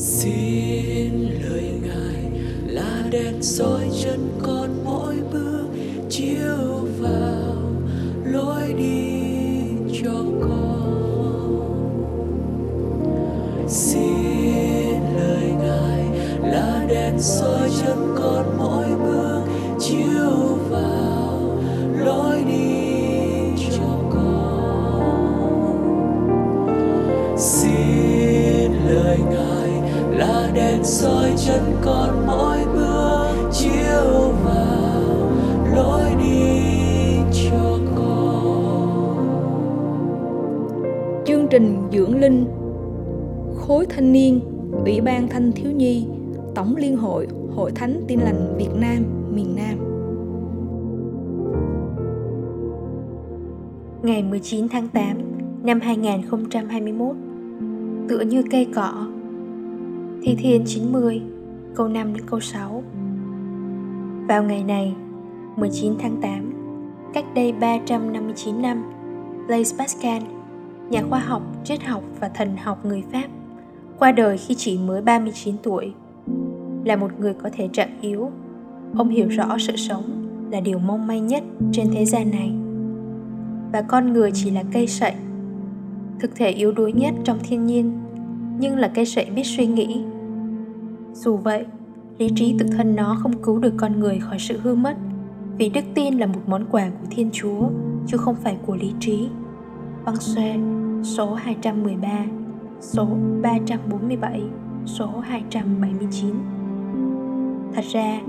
xin lời ngài là đèn soi chân con mỗi bước chiếu vào lối đi cho con. Xin lời ngài là đèn soi chân con mỗi bước chiếu vào lối đi chân con mỗi bước chiếu vào lối đi cho con. Chương trình dưỡng linh khối thanh niên ủy ban thanh thiếu nhi tổng liên hội hội thánh tin lành việt nam miền nam. Ngày 19 tháng 8 năm 2021 tựa như cây cỏ Thi Thiên 90 câu 5 đến câu 6 Vào ngày này 19 tháng 8 cách đây 359 năm Blaise Pascal nhà khoa học, triết học và thần học người Pháp qua đời khi chỉ mới 39 tuổi là một người có thể trạng yếu. Ông hiểu rõ sự sống là điều mong manh nhất trên thế gian này. Và con người chỉ là cây sậy thực thể yếu đuối nhất trong thiên nhiên nhưng là cây sậy biết suy nghĩ dù vậy lý trí tự thân nó không cứu được con người khỏi sự hư mất vì đức tin là một món quà của Thiên Chúa chứ không phải của lý trí. Băng xoe số 213, số 347, số 279. Thật ra,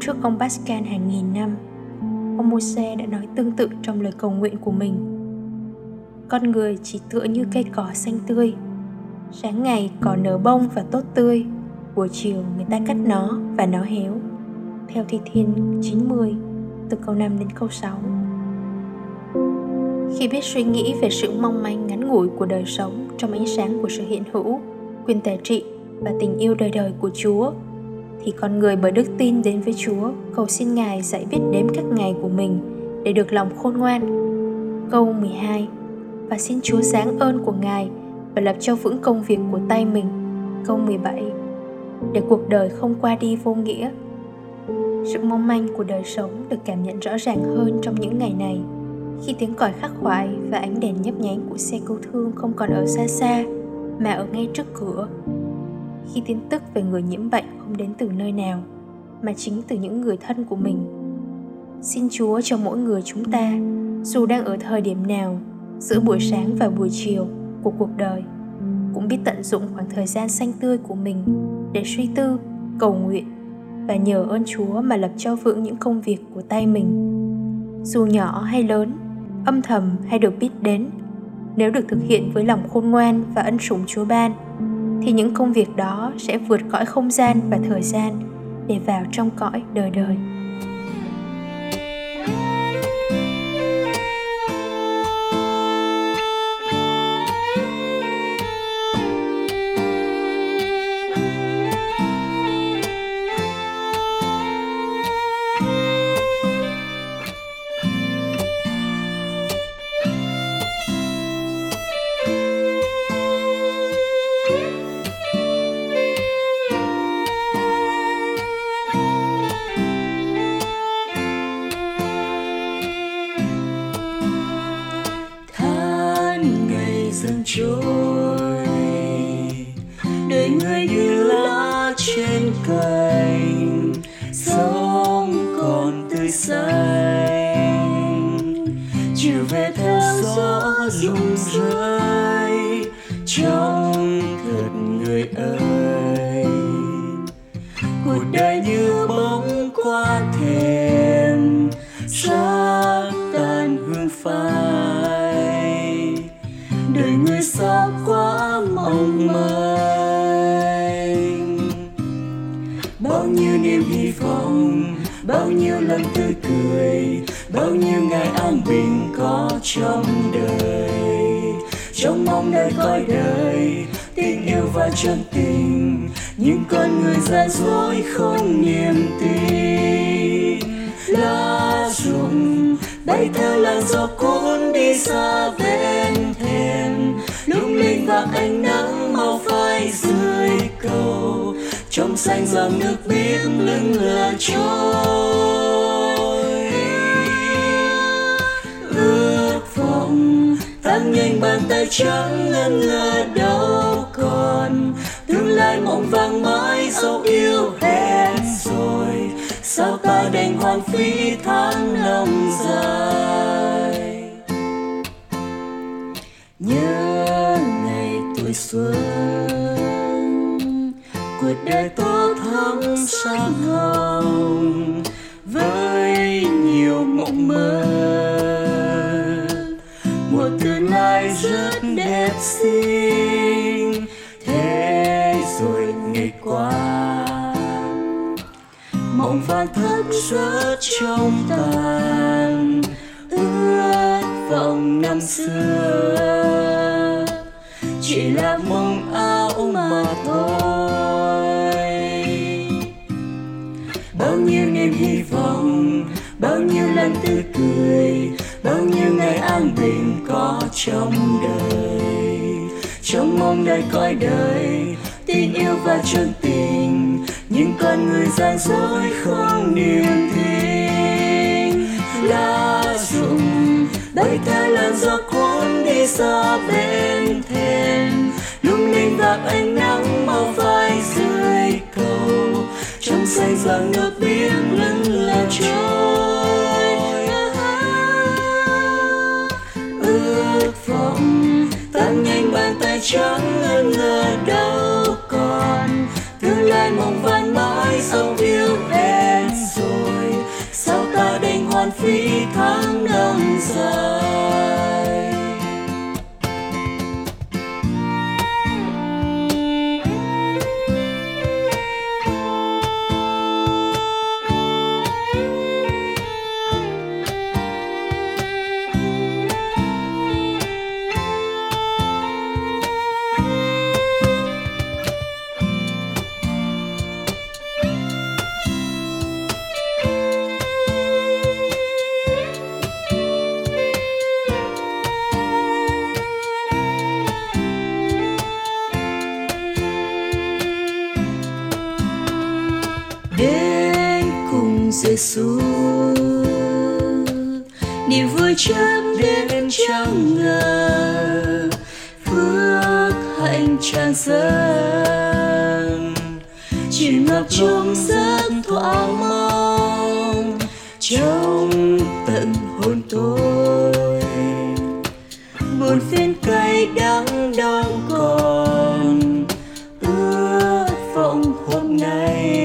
trước ông Pascal hàng nghìn năm, ông Mose đã nói tương tự trong lời cầu nguyện của mình. Con người chỉ tựa như cây cỏ xanh tươi. Sáng ngày cỏ nở bông và tốt tươi, buổi chiều người ta cắt nó và nó héo. Theo Thi Thiên 90, từ câu 5 đến câu 6. Khi biết suy nghĩ về sự mong manh ngắn ngủi của đời sống trong ánh sáng của sự hiện hữu, quyền tài trị và tình yêu đời đời của Chúa, thì con người bởi đức tin đến với Chúa cầu xin Ngài dạy biết đếm các ngày của mình để được lòng khôn ngoan. Câu 12 Và xin Chúa sáng ơn của Ngài và lập cho vững công việc của tay mình. Câu 17 để cuộc đời không qua đi vô nghĩa. Sự mong manh của đời sống được cảm nhận rõ ràng hơn trong những ngày này, khi tiếng còi khắc khoải và ánh đèn nhấp nháy của xe cứu thương không còn ở xa xa, mà ở ngay trước cửa. Khi tin tức về người nhiễm bệnh không đến từ nơi nào, mà chính từ những người thân của mình. Xin chúa cho mỗi người chúng ta, dù đang ở thời điểm nào, giữa buổi sáng và buổi chiều của cuộc đời cũng biết tận dụng khoảng thời gian xanh tươi của mình để suy tư cầu nguyện và nhờ ơn Chúa mà lập cho vững những công việc của tay mình. Dù nhỏ hay lớn, âm thầm hay được biết đến, nếu được thực hiện với lòng khôn ngoan và ân sủng Chúa ban, thì những công việc đó sẽ vượt cõi không gian và thời gian để vào trong cõi đời đời. Chiều về theo gió rụng rơi trong thật người ơi. Cuộc đời như bóng qua thềm xa tan hương phai. Đời người xa quá mong manh. Bao nhiêu niềm hy vọng, bao nhiêu lần tươi cười bao nhiêu ngày an bình có trong đời. Trong mong đời coi đời, tình yêu và chân tình. Nhưng con người ra dối không niềm tin. Lá rụng bay theo làn gió cuốn đi xa bên thềm. Lung linh và ánh nắng màu phai dưới cầu. Trong xanh dòng nước biếc lưng lờ trôi bàn tay trắng ngân ngơ đâu còn tương lai mộng vàng mãi dấu yêu hết rồi. Sao ta đành hoang phí tháng năm dài? Nhớ ngày tuổi xuân, cuộc đời tô thắm sang hồng. Với nhiều mộng mơ đẹp sinh. Thế rồi ngày qua. Mộng vàng thức giấc trong tàn ước vọng năm xưa. Chỉ là mong ảo mà thôi. Bao nhiêu niềm hy vọng, bao nhiêu lần tươi cười, bao nhiêu ngày an bình có trong đời mong đời coi đời. Tình yêu và chân tình nhưng con người gian dối không niềm tin. Lá rụng bay theo làn gió cuốn đi xa bên thềm. Lung linh vạc ánh nắng màu vai dưới cầu. Trong xanh dòng nước biếc lưng là trôi. À Ước vọng tan nhanh chẳng tay trắng ngân đâu còn. Tương lai mong vàn mãi sông yêu hết rồi. Sao ta đành hoàn phí tháng năm dài Giêsu niềm vui chớp đến chẳng ngờ. Phước hạnh tràn dâng. Chìm ngập trong giấc thỏa mong. Trong tận hồn tôi. Buồn phiền cay đắng đông còn ước vọng hôm nay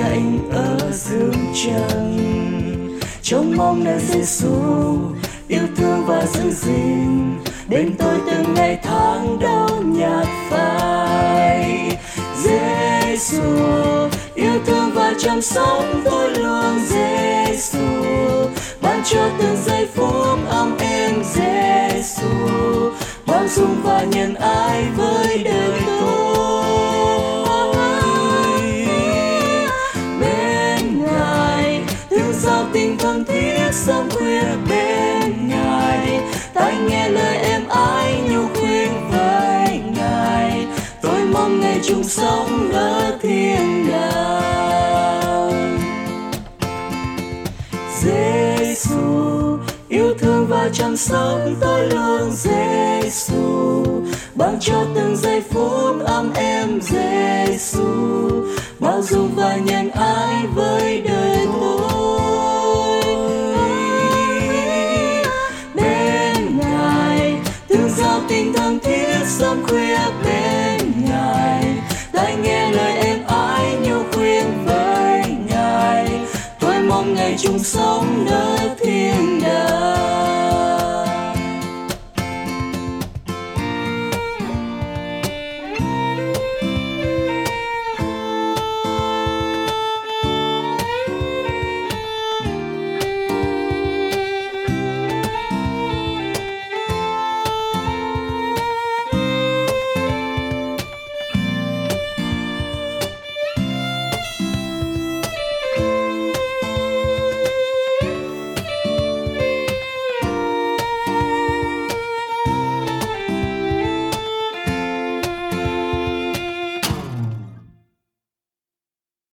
cạnh ở dương trần. Trong mong nơi Giêsu, yêu thương và giữ gìn bên tôi từng ngày tháng đau nhạt phai. Giêsu, yêu thương và chăm sóc tôi luôn, Giêsu. Ban cho từng giây phút ấm êm, Giêsu. Bao dung và nhân ái với đời chung sống ở thiên đàng. Giêsu yêu thương và chăm sóc tôi luôn Giêsu ban cho từng giây phút ấm êm Giêsu bao dung và nhân ái với đời